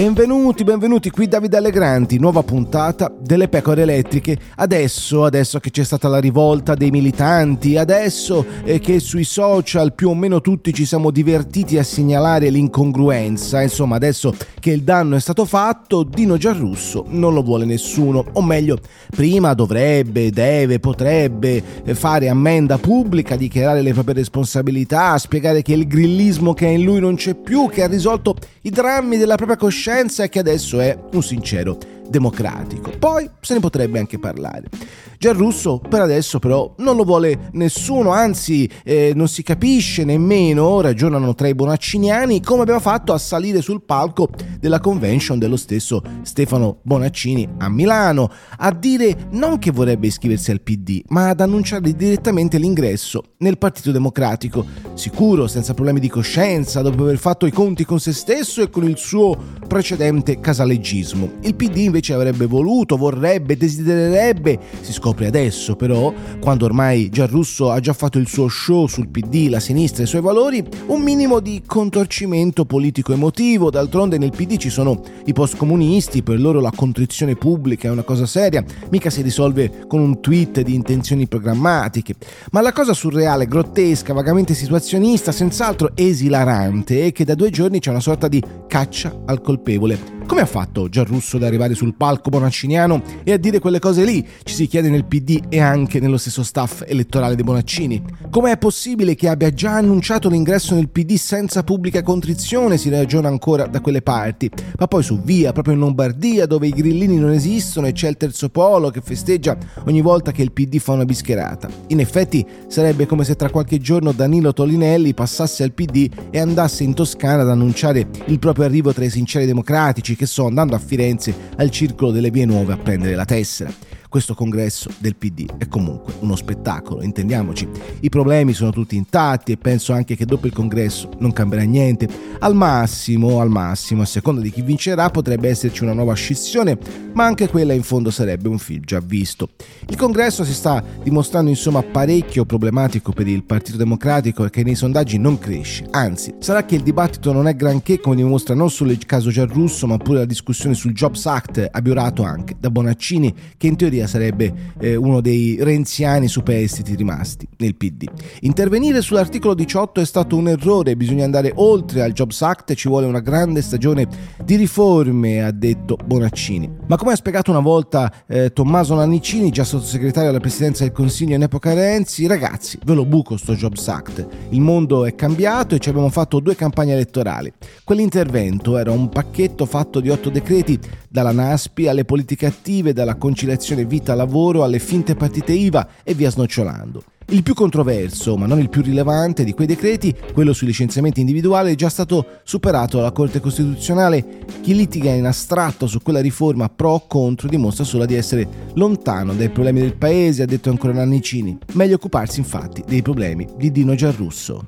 Benvenuti, benvenuti qui Davide Allegranti, nuova puntata delle pecore elettriche. Adesso, adesso che c'è stata la rivolta dei militanti, adesso eh, che sui social più o meno tutti ci siamo divertiti a segnalare l'incongruenza, insomma adesso che il danno è stato fatto, Dino Giarrusso non lo vuole nessuno, o meglio, prima dovrebbe, deve, potrebbe eh, fare ammenda pubblica, dichiarare le proprie responsabilità, spiegare che il grillismo che è in lui non c'è più, che ha risolto i drammi della propria coscienza coscienza e che adesso è un sincero democratico. Poi se ne potrebbe anche parlare. Gianrusso per adesso però non lo vuole nessuno, anzi eh, non si capisce nemmeno, ragionano tra i bonacciniani, come aveva fatto a salire sul palco della convention dello stesso Stefano Bonaccini a Milano, a dire non che vorrebbe iscriversi al PD, ma ad annunciare direttamente l'ingresso nel Partito Democratico, sicuro, senza problemi di coscienza, dopo aver fatto i conti con se stesso e con il suo precedente casaleggismo. Il PD invece avrebbe voluto, vorrebbe, desidererebbe, si scopre adesso però, quando ormai Gianrusso ha già fatto il suo show sul PD, la sinistra e i suoi valori, un minimo di contorcimento politico-emotivo, d'altronde nel PD ci sono i post-comunisti, per loro la contrizione pubblica è una cosa seria, mica si risolve con un tweet di intenzioni programmatiche, ma la cosa surreale, grottesca, vagamente situazionista, senz'altro esilarante è che da due giorni c'è una sorta di caccia al colpevole come ha fatto Gianrusso ad arrivare sul palco bonacciniano e a dire quelle cose lì? Ci si chiede nel PD e anche nello stesso staff elettorale dei Bonaccini. Com'è possibile che abbia già annunciato l'ingresso nel PD senza pubblica contrizione? Si ragiona ancora da quelle parti. Ma poi su via, proprio in Lombardia, dove i grillini non esistono e c'è il terzo polo che festeggia ogni volta che il PD fa una bischerata. In effetti sarebbe come se tra qualche giorno Danilo Tolinelli passasse al PD e andasse in Toscana ad annunciare il proprio arrivo tra i sinceri democratici che sto andando a Firenze al Circolo delle Vie Nuove a prendere la tessera. Questo congresso del PD è comunque uno spettacolo, intendiamoci. I problemi sono tutti intatti e penso anche che dopo il congresso non cambierà niente. Al massimo, al massimo, a seconda di chi vincerà, potrebbe esserci una nuova scissione, ma anche quella in fondo sarebbe un film già visto. Il congresso si sta dimostrando insomma parecchio problematico per il Partito Democratico e che nei sondaggi non cresce. Anzi, sarà che il dibattito non è granché come dimostra non solo il caso Giarrusso, ma pure la discussione sul Jobs Act, abbiorato anche da Bonaccini, che in teoria sarebbe eh, uno dei renziani superstiti rimasti nel PD. Intervenire sull'articolo 18 è stato un errore, bisogna andare oltre al Jobs Act ci vuole una grande stagione di riforme, ha detto Bonaccini. Ma come ha spiegato una volta eh, Tommaso Nannicini, già sottosegretario alla presidenza del Consiglio in epoca Renzi, ragazzi, ve lo buco sto Jobs Act. Il mondo è cambiato e ci abbiamo fatto due campagne elettorali. Quell'intervento era un pacchetto fatto di otto decreti, dalla NASPI alle politiche attive, dalla conciliazione vita-lavoro alle finte partite IVA e via snocciolando. Il più controverso, ma non il più rilevante di quei decreti, quello sui licenziamenti individuali, è già stato superato dalla Corte Costituzionale. Chi litiga in astratto su quella riforma pro o contro dimostra solo di essere lontano dai problemi del paese, ha detto ancora Nannicini. Meglio occuparsi infatti dei problemi di Dino Giarrusso.